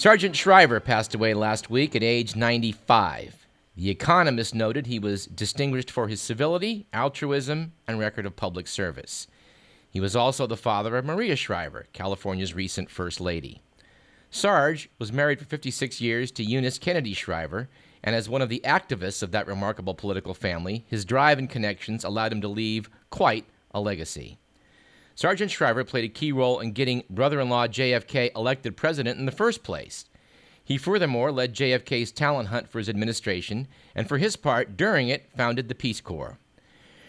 Sargent Shriver passed away last week at age 95. The Economist noted he was distinguished for his civility, altruism, and record of public service. He was also the father of Maria Shriver, California's recent First Lady. Sarge was married for 56 years to Eunice Kennedy Shriver, and as one of the activists of that remarkable political family, his drive and connections allowed him to leave quite a legacy. Sargent Shriver played a key role in getting brother in law JFK elected president in the first place. He furthermore led JFK's talent hunt for his administration, and for his part, during it, founded the Peace Corps.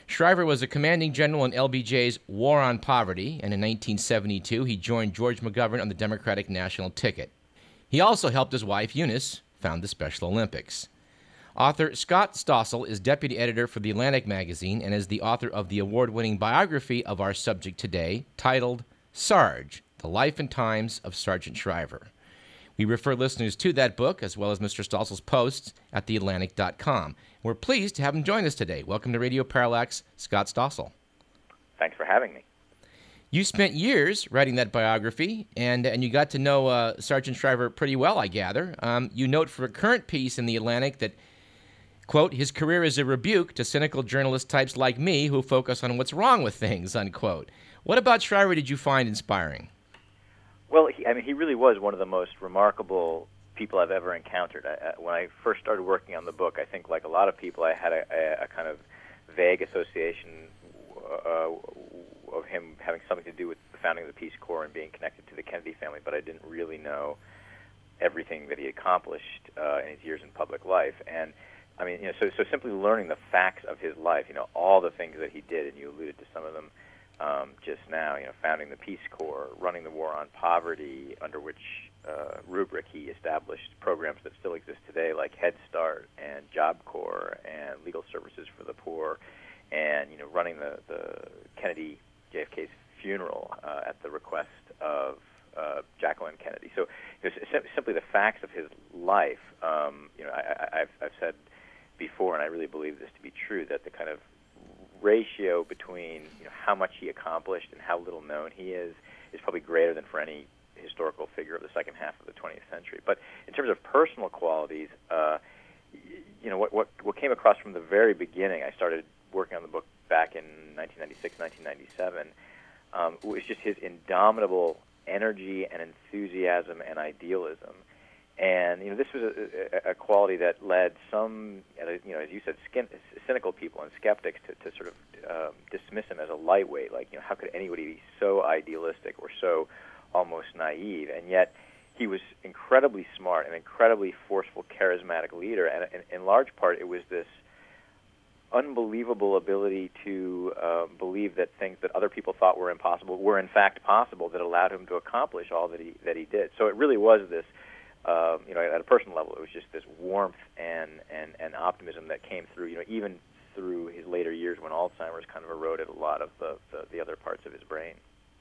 Shriver was a commanding general in LBJ's War on Poverty, and in 1972 he joined George McGovern on the Democratic National ticket. He also helped his wife, Eunice, found the Special Olympics. Author Scott Stossel is deputy editor for The Atlantic magazine and is the author of the award winning biography of our subject today, titled Sarge The Life and Times of Sargent Shriver. We refer listeners to that book as well as Mr. Stossel's posts at theatlantic.com. We're pleased to have him join us today. Welcome to Radio Parallax, Scott Stossel. Thanks for having me. You spent years writing that biography, and, and you got to know uh, Sargent Shriver pretty well, I gather. Um, you note for a current piece in The Atlantic that Quote, his career is a rebuke to cynical journalist types like me who focus on what's wrong with things, unquote. What about Shriver did you find inspiring? Well, he, I mean, he really was one of the most remarkable people I've ever encountered. I, when I first started working on the book, I think, like a lot of people, I had a, a, kind of vague association uh, of him having something to do with the founding of the Peace Corps and being connected to the Kennedy family, but I didn't really know everything that he accomplished uh, in his years in public life. And I mean, you know, so so simply learning the facts of his life, you know, all the things that he did, and you alluded to some of them um, just now. You know, founding the Peace Corps, running the war on poverty, under which uh, rubric he established programs that still exist today, like Head Start and Job Corps and legal services for the poor, and you know, running the the Kennedy JFK's funeral uh, at the request of uh, Jacqueline Kennedy. So, you know, simply the facts of his life. Um, you know, I, I've said before, and I really believe this to be true, that the kind of ratio between you know, how much he accomplished and how little known he is is probably greater than for any historical figure of the second half of the 20th century. But in terms of personal qualities, uh, you know, what, what, what came across from the very beginning, I started working on the book back in 1996, 1997, um, was just his indomitable energy and enthusiasm and idealism. And you know, this was a, a, quality that led some, you know, as you said, skin, cynical people and skeptics to, to sort of um, dismiss him as a lightweight. Like, you know, how could anybody be so idealistic or so almost naive? And yet, he was incredibly smart, an incredibly forceful, charismatic leader. And in, in large part, it was this unbelievable ability to uh, believe that things that other people thought were impossible were in fact possible that allowed him to accomplish all that he that he did. So it really was this uh, you know, at a personal level, it was just this warmth and, and, and optimism that came through, you know, even through his later years when Alzheimer's kind of eroded a lot of the, the, the other parts of his brain.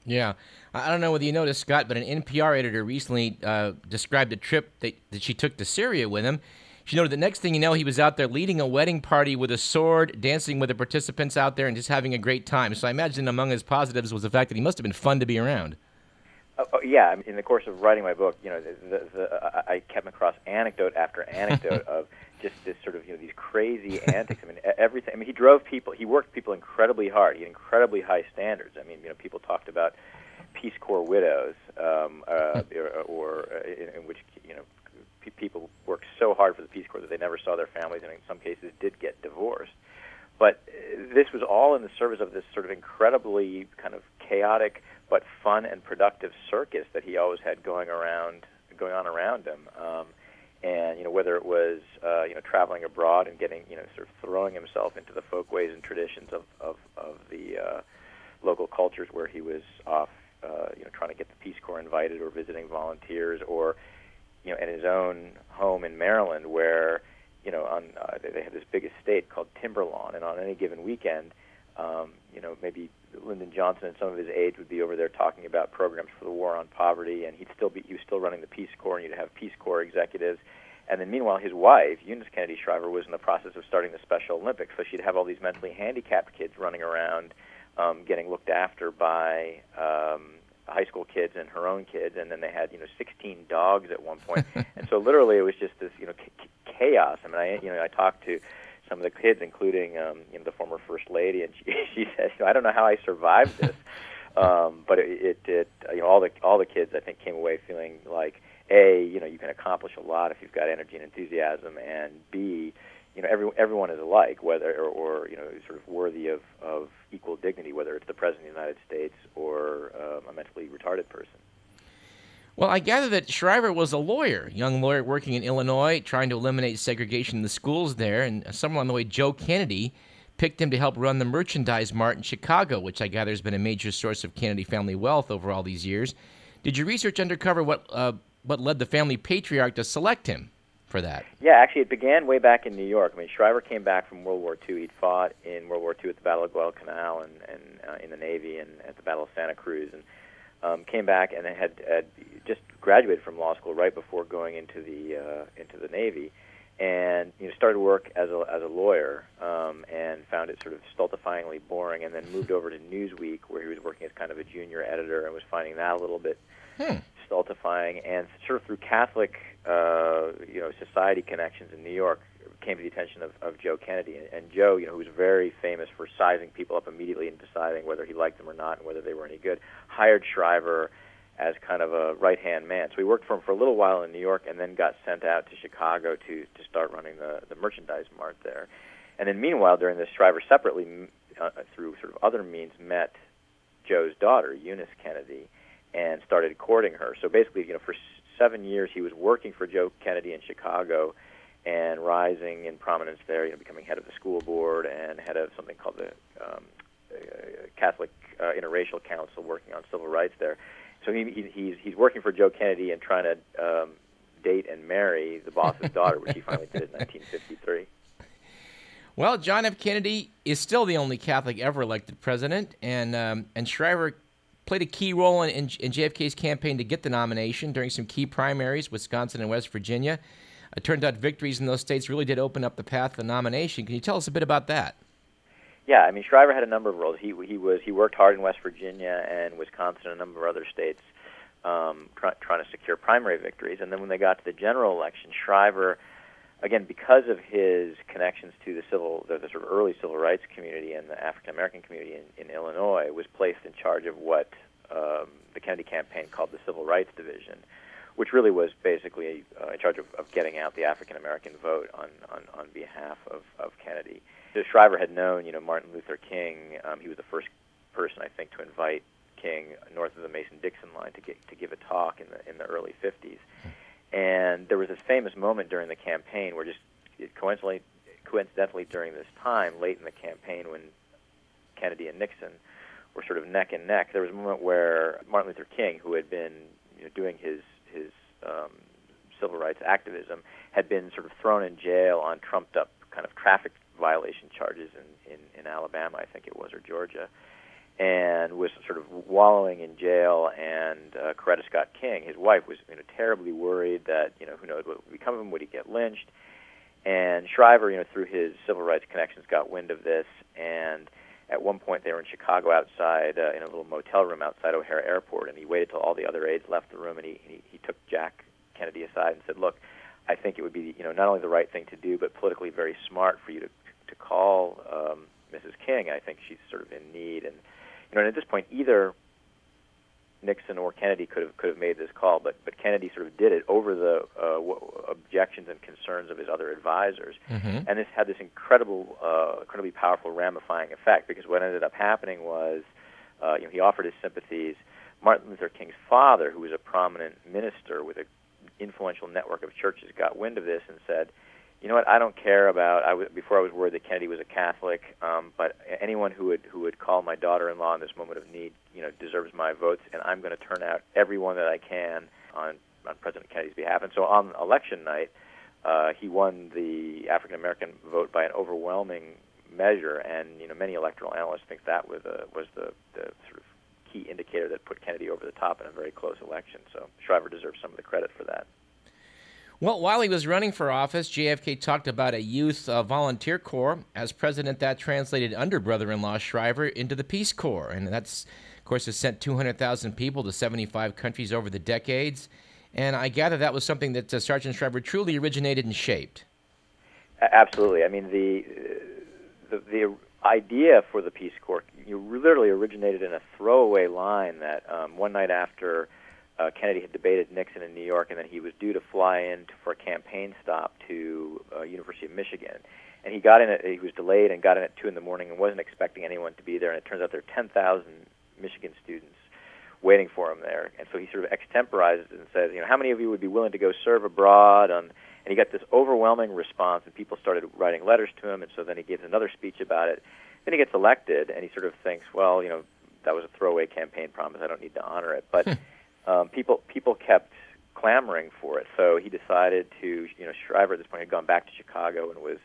Yeah. I don't know whether you noticed, Scott, but an NPR editor recently uh, described a trip that, that she took to Syria with him. She noted the next thing you know, he was out there leading a wedding party with a sword, dancing with the participants out there, and just having a great time. So I imagine among his positives was the fact that he must have been fun to be around. Uh, oh, yeah, in the course of writing my book, you know, the, the, the, I came across anecdote after anecdote of just this sort of you know these crazy antics. I mean, everything. I mean, he drove people. He worked people incredibly hard. He had incredibly high standards. I mean, you know, people talked about Peace Corps widows, um, uh, or, or uh, in, in which you know p- people worked so hard for the Peace Corps that they never saw their families, and in some cases did get divorced. But uh, this was all in the service of this sort of incredibly kind of chaotic but fun and productive circus that he always had going around going on around him. Um, and you know whether it was uh, you know traveling abroad and getting you know sort of throwing himself into the folkways and traditions of of, of the uh, local cultures where he was off uh, you know trying to get the Peace Corps invited or visiting volunteers or you know in his own home in Maryland where you know on uh, they had this big estate called Timberlawn and on any given weekend um, you know maybe Lyndon Johnson and some of his aides would be over there talking about programs for the war on poverty, and he'd still be he was still running the Peace Corps, and you'd have Peace Corps executives. And then meanwhile, his wife, Eunice Kennedy Shriver, was in the process of starting the Special Olympics, so she'd have all these mentally handicapped kids running around, um, getting looked after by um, high school kids and her own kids, and then they had you know 16 dogs at one point, and so literally it was just this you know c- chaos. I mean, I you know I talked to some of the kids, including um, you know the former first lady, and she she said, you know, I don't know how I survived this, um, but it, it it you know all the all the kids I think came away feeling like a you know you can accomplish a lot if you've got energy and enthusiasm, and b you know every, everyone is alike, whether or, or you know sort of worthy of, of equal dignity, whether it's the president of the United States or um, a mentally retarded person. Well, I gather that Shriver was a lawyer, young lawyer working in Illinois, trying to eliminate segregation in the schools there, and somewhere on the way, Joe Kennedy picked him to help run the merchandise mart in Chicago, which I gather has been a major source of Kennedy family wealth over all these years. Did your research uncover what uh, what led the family patriarch to select him? for that? Yeah, actually, it began way back in New York. I mean, Shriver came back from World War II. He'd fought in World War II at the Battle of Guadalcanal and, and uh, in the Navy and at the Battle of Santa Cruz, and um, came back and had, had just graduated from law school right before going into the uh, into the Navy, and you know started work as a as a lawyer um, and found it sort of stultifyingly boring, and then moved over to Newsweek where he was working as kind of a junior editor and was finding that a little bit hmm. stultifying, and sort of through Catholic uh, you know, society connections in New York came to the attention of, of Joe Kennedy. And, and Joe, you know, who was very famous for sizing people up immediately and deciding whether he liked them or not and whether they were any good, hired Shriver as kind of a right hand man. So he worked for him for a little while in New York and then got sent out to Chicago to, to start running the, the merchandise mart there. And then meanwhile, during this, Shriver separately, uh, through sort of other means, met Joe's daughter, Eunice Kennedy, and started courting her. So basically, you know, for seven years, he was working for Joe Kennedy in Chicago and rising in prominence there, you know, becoming head of the school board and head of something called the um, uh, Catholic uh, Interracial Council, working on civil rights there. So he, he, he's he's working for Joe Kennedy and trying to um, date and marry the boss's daughter, which he finally did in 1953. Well, John F. Kennedy is still the only Catholic ever elected president, and um, and Shriver played a key role in, in, in, JFK's campaign to get the nomination during some key primaries, Wisconsin and West Virginia. It turned out victories in those states really did open up the path to nomination. Can you tell us a bit about that? Yeah, I mean Shriver had a number of roles. He he was he worked hard in West Virginia and Wisconsin and a number of other states, um, try, trying to secure primary victories. And then when they got to the general election, Shriver again, because of his connections to the civil, the, the sort of early civil rights community and the African American community in, in Illinois, was placed in charge of what um, the Kennedy campaign called the Civil Rights Division, which really was basically uh, in charge of, of getting out the African American vote on, on, on behalf of, of Kennedy. So Shriver had known, you know, Martin Luther King. Um, he was the first person, I think, to invite King north of the Mason-Dixon line to get to give a talk in the in the early 50s. And there was this famous moment during the campaign where just coincidentally, coincidentally during this time, late in the campaign, when Kennedy and Nixon were sort of neck and neck, there was a moment where Martin Luther King, who had been you know, doing his his um, civil rights activism, had been sort of thrown in jail on trumped up kind of traffic violation charges in, in, in Alabama, I think it was, or Georgia and was sort of wallowing in jail. And uh, Coretta Scott King, his wife, was you know terribly worried that you know who knows what would become of him, would he get lynched? And Shriver, you know, through his civil rights connections, got wind of this, and at one point they were in Chicago outside uh, in a little motel room outside O'Hare Airport, and he waited till all the other aides left the room, and he, he he took Jack Kennedy aside and said, "Look, I think it would be you know not only the right thing to do, but politically very smart for you to to call um, Mrs. King. I think she's sort of in need, and you know, and at this point, either Nixon or Kennedy could have could have made this call, but but Kennedy sort of did it over the uh, w- objections and concerns of his other advisors, mm-hmm. and this had this incredible, uh, incredibly powerful ramifying effect because what ended up happening was, uh, you know, he offered his sympathies. Martin Luther King's father, who was a prominent minister with an influential network of churches, got wind of this and said, you know what? I don't care about. I before I was worried that Kennedy was a Catholic, um, but anyone who would who would call my daughter-in-law in this moment of need, you know, deserves my votes, and I'm going to turn out everyone that I can on on President Kennedy's behalf. And so on election night, uh, he won the African American vote by an overwhelming measure, and you know, many electoral analysts think that was the was the the sort of key indicator that put Kennedy over the top in a very close election. So Shriver deserves some of the credit for that. Well, while he was running for office, JFK talked about a youth uh, volunteer corps. As president, that translated under brother in law Shriver into the Peace Corps. And that's Of course, has sent 200,000 people to 75 countries over the decades. And I gather that was something that uh, Sargent Shriver truly originated and shaped. Absolutely. I mean, the, the, the idea for the Peace Corps you literally originated in a throwaway line that um, one night after uh, Kennedy had debated Nixon in New York, and then he was due to fly in for a campaign stop to uh, University of Michigan, and he got in at he was delayed and got in at two in the morning and wasn't expecting anyone to be there, and it turns out there are ten thousand Michigan students waiting for him there, and so he sort of extemporizes and says, you know, how many of you would be willing to go serve abroad on and he got this overwhelming response, and people started writing letters to him. And so then he gives another speech about it. Then he gets elected, and he sort of thinks, well, you know, that was a throwaway campaign promise. I don't need to honor it. But um, people people kept clamoring for it. So he decided to, you know, Shriver at this point had gone back to Chicago and was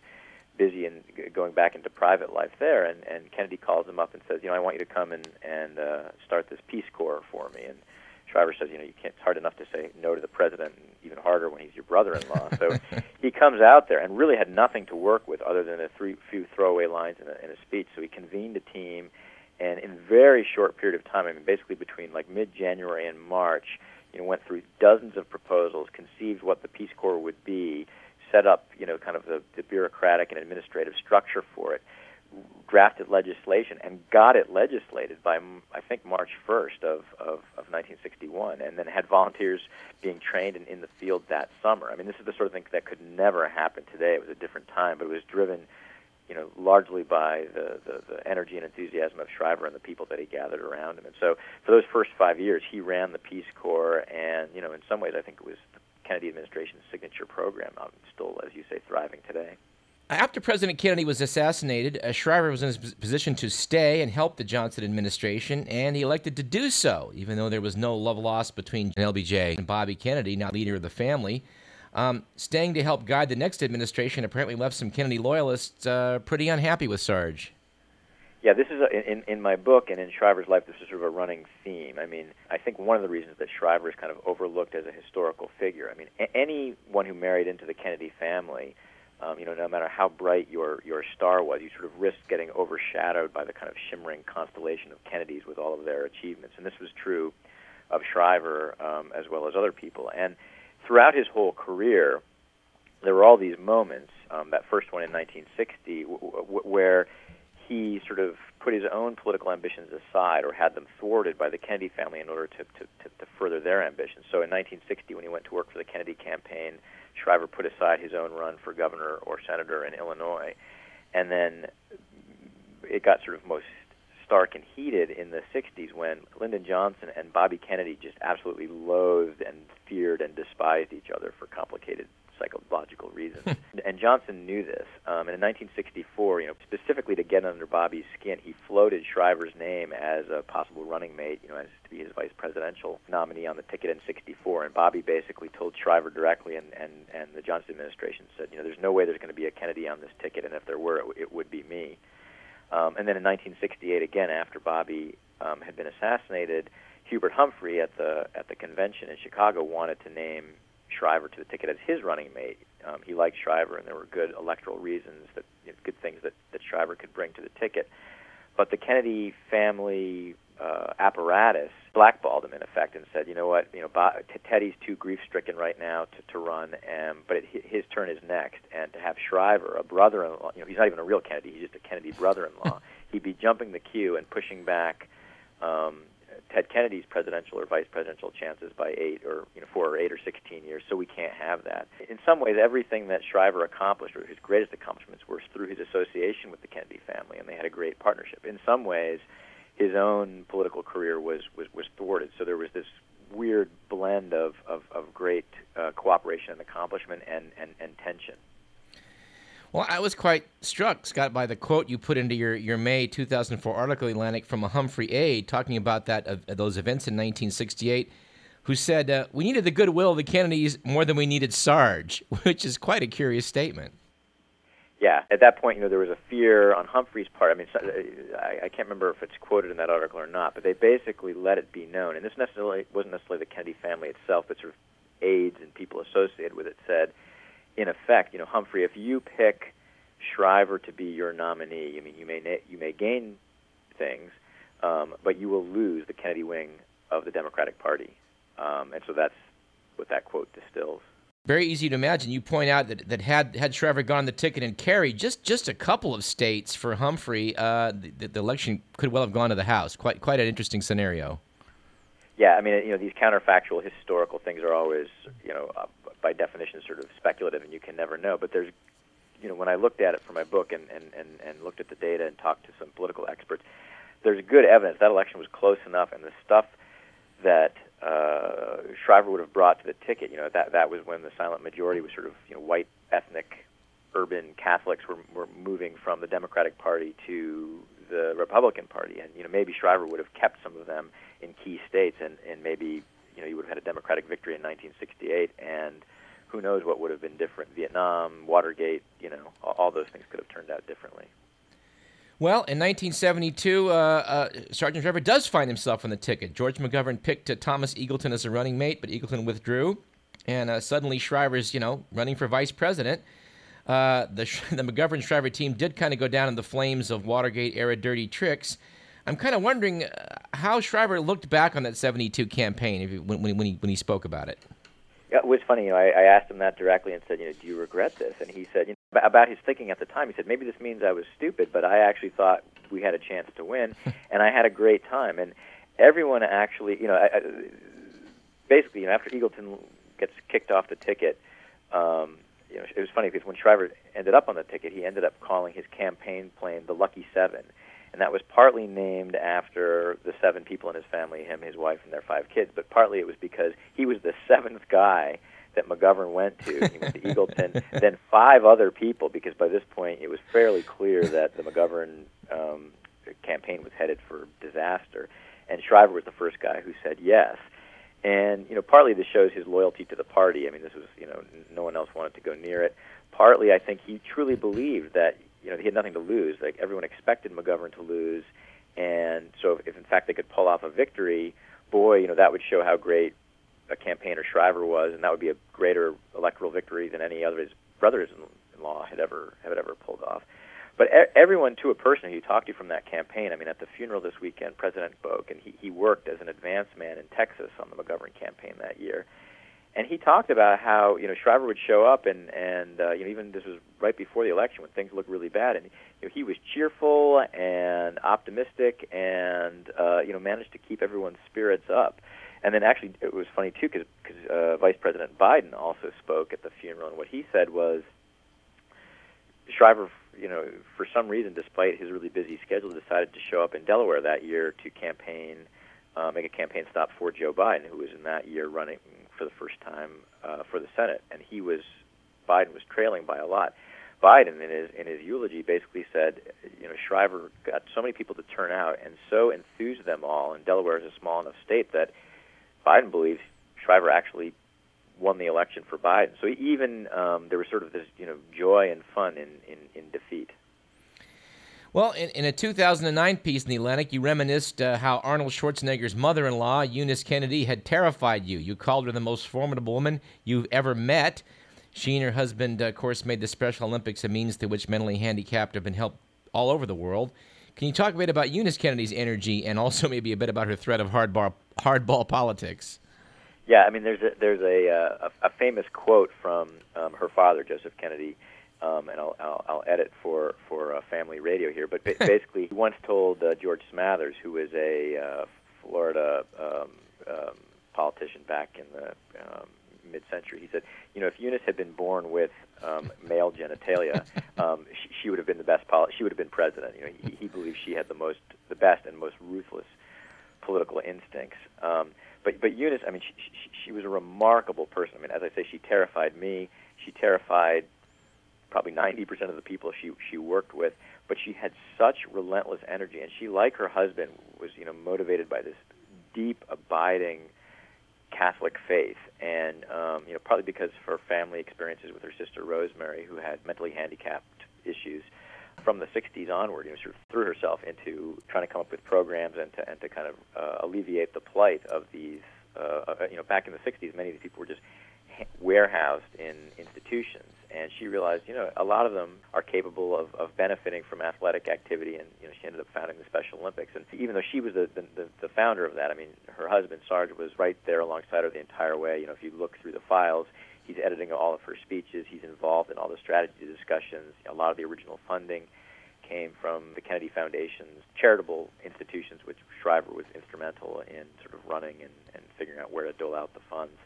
busy and going back into private life there. And, and Kennedy calls him up and says, you know, I want you to come and and uh, start this Peace Corps for me. And Shriver says, you know, you can't. It's hard enough to say no to the president, and even harder when he's your brother-in-law. So he comes out there and really had nothing to work with other than a three, few throwaway lines in a, in a speech. So he convened a team, and in very short period of time, I mean, basically between like mid-January and March, you know, went through dozens of proposals, conceived what the Peace Corps would be, set up, you know, kind of the, the bureaucratic and administrative structure for it drafted legislation and got it legislated by I think March 1st of, of, of 1961, and then had volunteers being trained in, in the field that summer. I mean, this is the sort of thing that could never happen today. It was a different time, but it was driven, you know, largely by the, the, the energy and enthusiasm of Shriver and the people that he gathered around him. And so, for those first five years, he ran the Peace Corps, and you know, in some ways, I think it was the Kennedy administration's signature program. Um, still, as you say, thriving today. After President Kennedy was assassinated, uh, Shriver was in a position to stay and help the Johnson administration, and he elected to do so, even though there was no love lost between LBJ and Bobby Kennedy, now leader of the family. Um, staying to help guide the next administration apparently left some Kennedy loyalists uh, pretty unhappy with Sarge. Yeah, this is a, in in my book and in Shriver's life. This is sort of a running theme. I mean, I think one of the reasons that Shriver is kind of overlooked as a historical figure. I mean, a- anyone who married into the Kennedy family um, you know, no matter how bright your your star was, you sort of risked getting overshadowed by the kind of shimmering constellation of Kennedys with all of their achievements. And this was true of Shriver um, as well as other people. And throughout his whole career, there were all these moments. Um, that first one in 1960, w- w- where he sort of put his own political ambitions aside or had them thwarted by the Kennedy family in order to, to, to, to further their ambitions. So in 1960, when he went to work for the Kennedy campaign, Shriver put aside his own run for governor or senator in Illinois. And then it got sort of most stark and heated in the 60s when Lyndon Johnson and Bobby Kennedy just absolutely loathed and feared and despised each other for complicated psychological reasons. and Johnson knew this. Um, and in 1964, you know, specifically to get under Bobby's skin, he floated Shriver's name as a possible running mate, you know, as to be his vice presidential nominee on the ticket in 64. And Bobby basically told Shriver directly, and and and the Johnson administration said, you know, there's no way there's going to be a Kennedy on this ticket, and if there were, it, it would be me. Um, and then in 1968, again after Bobby um, had been assassinated, Hubert Humphrey at the at the convention in Chicago wanted to name Shriver to the ticket as his running mate. Um, he liked Shriver, and there were good electoral reasons that you know, good things that that Shriver could bring to the ticket. But the Kennedy family uh, apparatus blackballed him in effect and said, you know what, you know, Bob, Teddy's too grief-stricken right now to, to run, and but it, his turn is next, and to have Shriver, a brother-in-law, you know, he's not even a real Kennedy, he's just a Kennedy brother-in-law. he'd be jumping the queue and pushing back um, Ted Kennedy's presidential or vice presidential chances by eight or you know four or eight or sixteen years. So we can't have that. In some ways, everything that Shriver accomplished, or his greatest accomplishments, were through his association with the Kennedy family, and they had a great partnership. In some ways, his own political career was was, was thwarted. So there was this weird blend of of, of great uh, cooperation and accomplishment and, and, and tension. Well, I was quite struck, Scott, by the quote you put into your, your May 2004 article, Atlantic, from a Humphrey aide talking about that uh, those events in 1968, who said, uh, We needed the goodwill of the Kennedys more than we needed Sarge, which is quite a curious statement. Yeah, at that point, you know, there was a fear on Humphrey's part. I mean, I, I can't remember if it's quoted in that article or not, but they basically let it be known, and this necessarily wasn't necessarily the Kennedy family itself, but sort of aides and people associated with it said, in effect, you know, Humphrey, if you pick Shriver to be your nominee, I mean, you may you may gain things, um, but you will lose the Kennedy wing of the Democratic Party. Um, and so that's what that quote distills. Very easy to imagine. You point out that, that had had Shriver gone the ticket and carried just, just a couple of states for Humphrey, uh, the, the election could well have gone to the House. Quite quite an interesting scenario. Yeah, I mean, you know, these counterfactual historical things are always, you know, uh, by definition, sort of speculative, and you can never know. But there's, you know, when I looked at it for my book and and and, and looked at the data and talked to some political experts, there's good evidence that election was close enough, and the stuff that uh, Shriver would have brought to the ticket, you know, that that was when the silent majority was sort of, you know, white ethnic urban Catholics were were moving from the Democratic Party to the Republican Party, and you know maybe Shriver would have kept some of them in key states, and and maybe you know you would have had a Democratic victory in 1968, and who knows what would have been different? Vietnam, Watergate, you know, all, all those things could have turned out differently. Well, in 1972, uh, uh, Sargent Shriver does find himself on the ticket. George McGovern picked uh, Thomas Eagleton as a running mate, but Eagleton withdrew, and uh, suddenly Shriver's, you know, running for vice president. Uh, the the McGovern Shriver team did kind of go down in the flames of Watergate era dirty tricks. I'm kind of wondering uh, how Shriver looked back on that 72 campaign he, when, when, he, when he spoke about it. It was funny. You know, I, I asked him that directly and said, you know, do you regret this? And he said, you know, about his thinking at the time. He said, maybe this means I was stupid, but I actually thought we had a chance to win, and I had a great time. And everyone actually, you know, I, I, basically, you know, after Eagleton gets kicked off the ticket, um, you know, it was funny because when Shriver ended up on the ticket, he ended up calling his campaign plane the Lucky Seven, and that was partly named after the seven people in his family, him, his wife, and their five kids, but partly it was because he was the seventh guy that McGovern went to. He went to Eagleton, then five other people, because by this point it was fairly clear that the McGovern um, campaign was headed for disaster, and Shriver was the first guy who said yes. And you know, partly this shows his loyalty to the party. I mean, this was you know, no one else wanted to go near it. Partly, I think he truly believed that you know he had nothing to lose. Like everyone expected McGovern to lose, and so if, if in fact they could pull off a victory, boy, you know that would show how great a campaigner Shriver was, and that would be a greater electoral victory than any other of his brothers-in-law had ever had ever pulled off. But everyone to a person who you talked to from that campaign, I mean, at the funeral this weekend, President spoke, and he, he worked as an advance man in Texas on the McGovern campaign that year. And he talked about how you know Shriver would show up, and and uh, you know even this was right before the election when things looked really bad, and you know he was cheerful and optimistic, and uh, you know managed to keep everyone's spirits up. And then actually it was funny too because uh, Vice President Biden also spoke at the funeral, and what he said was Shriver you know, for some reason, despite his really busy schedule, decided to show up in Delaware that year to campaign, uh, make a campaign stop for Joe Biden, who was in that year running for the first time uh, for the Senate, and he was Biden was trailing by a lot. Biden, in his in his eulogy, basically said, you know, Shriver got so many people to turn out and so enthused them all, and Delaware is a small enough state that Biden believes Shriver actually won the election for Biden. So even um, there was sort of this, you know, joy and fun in, in, in defeat. Well, in, in, a 2009 piece in The Atlantic, you reminisced uh, how Arnold Schwarzenegger's mother in law, Eunice Kennedy, had terrified you. You called her the most formidable woman you've ever met. She and her husband, uh, of course, made the Special Olympics a means through which mentally handicapped have been helped all over the world. Can you talk a bit about Eunice Kennedy's energy and also maybe a bit about her threat of hardball, hardball politics? Yeah, I mean, there's a, there's a, uh, a, famous quote from um, her father, Joseph Kennedy, um, and I'll, I'll, I'll edit for for uh, family radio here. But basically, he once told uh, George Smathers, who was a uh, Florida um, um, politician back in the um, mid-century, he said, you know, if Eunice had been born with um, male genitalia, um, she, she would have been the best. Poli- she would have been president. You know, he, he believes she had the most, the best, and most ruthless political instincts. Um, but but Eunice, I mean, she, she she was a remarkable person. I mean, as I say, she terrified me. She terrified probably 90% of the people she she worked with. But she had such relentless energy, and she, like her husband, was you know motivated by this deep, abiding Catholic faith, and um, you know partly because of her family experiences with her sister Rosemary, who had mentally handicapped issues from the 60s onward, you know, of threw herself into trying to come up with programs and to and to kind of uh, alleviate the plight of these. Uh, uh, you know, back in the 60s, many of these people were just warehoused in institutions. And she realized, you know, a lot of them are capable of, of benefiting from athletic activity, and you know, she ended up founding the Special Olympics. And even though she was the, the, the, founder of that, I mean, her husband Sarge was right there alongside her the entire way. You know, if you look through the files, he's editing all of her speeches. He's involved in all the strategy discussions. A lot of the original funding came from the Kennedy Foundation's charitable institutions, which Shriver was instrumental in sort of running and, and figuring out where to dole out the funds.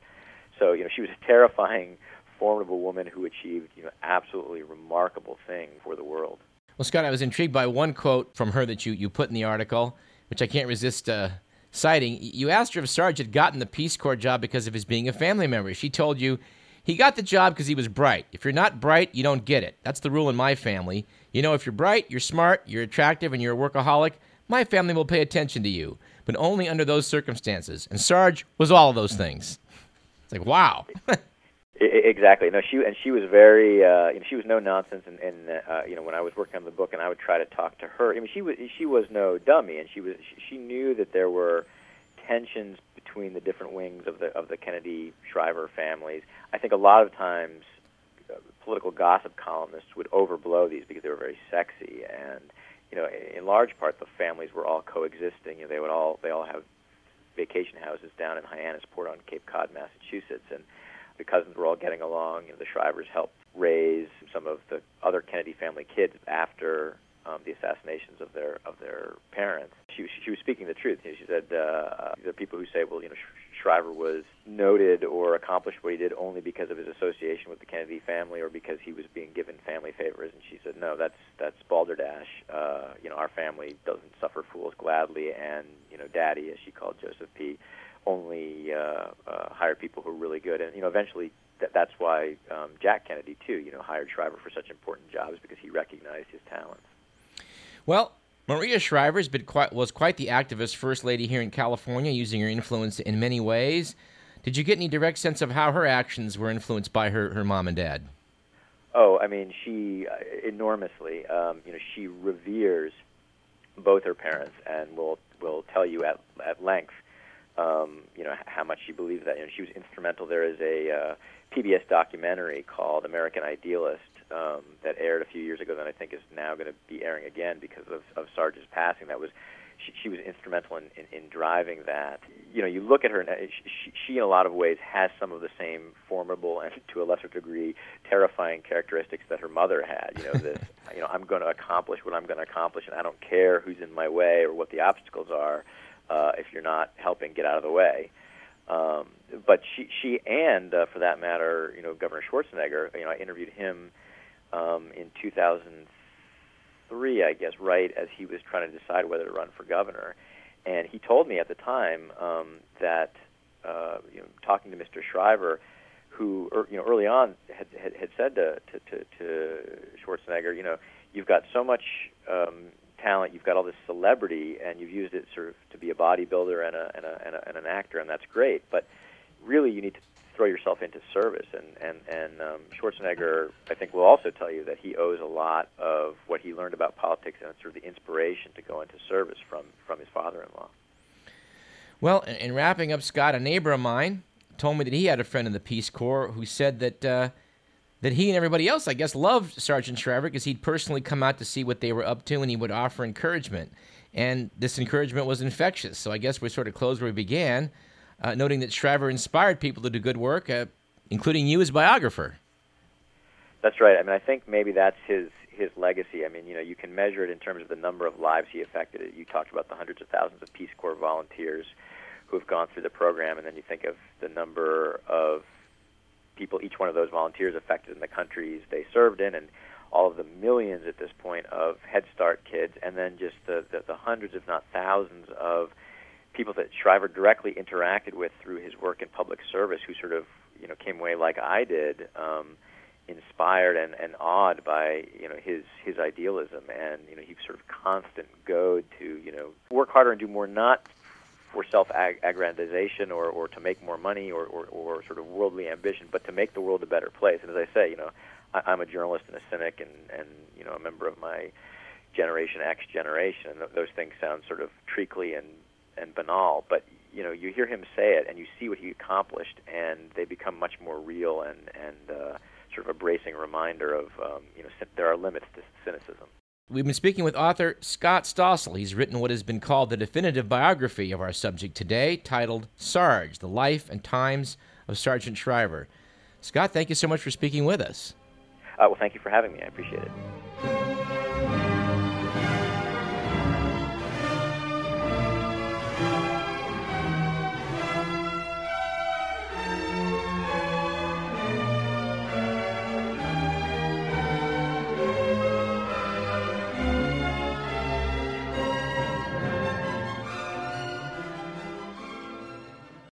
So, you know, she was a terrifying, formidable woman who achieved, you know, absolutely remarkable things for the world. Well, Scott, I was intrigued by one quote from her that you, you put in the article, which I can't resist uh, citing. You asked her if Sarge had gotten the Peace Corps job because of his being a family member. She told you he got the job because he was bright. If you're not bright, you don't get it. That's the rule in my family. You know, if you're bright, you're smart, you're attractive, and you're a workaholic, my family will pay attention to you, but only under those circumstances. And Sarge was all of those things. It's like, wow. exactly. No, she and she was very. Uh, you know, she was no nonsense. And, and uh, you know, when I was working on the book, and I would try to talk to her. I mean, she was she was no dummy, and she was she, knew that there were tensions between the different wings of the of the Kennedy Shriver families. I think a lot of times uh, political gossip columnists would overblow these because they were very sexy and you know in large part the families were all coexisting you know, they would all they all have vacation houses down in Hyannisport on Cape Cod Massachusetts and the cousins were all getting along know the Shrivers helped raise some of the other Kennedy family kids after um, the assassinations of their of their parents. She was, she was speaking the truth. She said uh, uh there are people who say, well, you know, Shriver was noted or accomplished what he did only because of his association with the Kennedy family or because he was being given family favors. And she said, no, that's that's balderdash. Uh, you know, our family doesn't suffer fools gladly, and you know, Daddy, as she called Joseph P., only uh, uh, hired people who are really good. And you know, eventually that, that's why um, Jack Kennedy too, you know, hired Shriver for such important jobs because he recognized his talents. Well, Maria Shriver quite, was quite the activist first lady here in California, using her influence in many ways. Did you get any direct sense of how her actions were influenced by her, her mom and dad? Oh, I mean, she uh, enormously. Um, you know, she reveres both her parents, and will will tell you at at length, um, you know, how much she believes that. You know, she was instrumental. There is a uh, PBS documentary called American Idealist um, that aired a few years ago that I think is now going to be airing again because of, of Sarge's passing. That was she, she was instrumental in, in, in driving that. You know, you look at her, and she, she in a lot of ways has some of the same formidable and to a lesser degree terrifying characteristics that her mother had. You know, this, you know, I'm going to accomplish what I'm going to accomplish, and I don't care who's in my way or what the obstacles are. Uh, if you're not helping get out of the way. Um, but she, she and uh, for that matter, you know, Governor Schwarzenegger. You know, I interviewed him um, in 2003, I guess, right as he was trying to decide whether to run for governor. And he told me at the time um, that, uh, you know, talking to Mr. Shriver, who, er, you know, early on had, had, had said to, to, to, to Schwarzenegger, you know, you've got so much um, talent, you've got all this celebrity, and you've used it sort of to be a bodybuilder and, a, and, a, and, a, and an actor, and that's great. But really, you need to throw yourself into service. And and and um, Schwarzenegger, I think, will also tell you that he owes a lot of what he learned about politics and sort of the inspiration to go into service from from his father-in-law. Well, in wrapping up, Scott, a neighbor of mine told me that he had a friend in the Peace Corps who said that. Uh, that he and everybody else, I guess, loved Sargent Shriver because he'd personally come out to see what they were up to and he would offer encouragement. And this encouragement was infectious. So I guess we sort of closed where we began uh, noting that Shriver inspired people to do good work, uh, including you as biographer. That's right. I mean, I think maybe that's his his legacy. I mean, you know, you can measure it in terms of the number of lives he affected. You talked about the hundreds of thousands of Peace Corps volunteers who have gone through the program, and then you think of the number of people each one of those volunteers affected in the countries they served in, and all of the millions at this point of Head Start kids, and then just the, the, the hundreds, if not thousands, of people that Shriver directly interacted with through his work in public service, who sort of you know came away like I did, um, inspired and, and awed by you know his his idealism. And you know he sort of constant goad to you know work harder and do more, not for self-aggrandization or, or to make more money or, or, or sort of worldly ambition, but to make the world a better place. And as I say, you know, I, I'm a journalist and a cynic, and and you know a member of my Generation X generation. And those things sound sort of treacly and and banal, but you know you hear him say it and you see what he accomplished, and they become much more real and and uh, sort of a bracing reminder of um, you know there are limits to cynicism. We've been speaking with author Scott Stossel. He's written what has been called the definitive biography of our subject today, titled Sarge: The Life and Times of Sargent Shriver. Scott, thank you so much for speaking with us. Uh, well, thank you for having me. I appreciate it.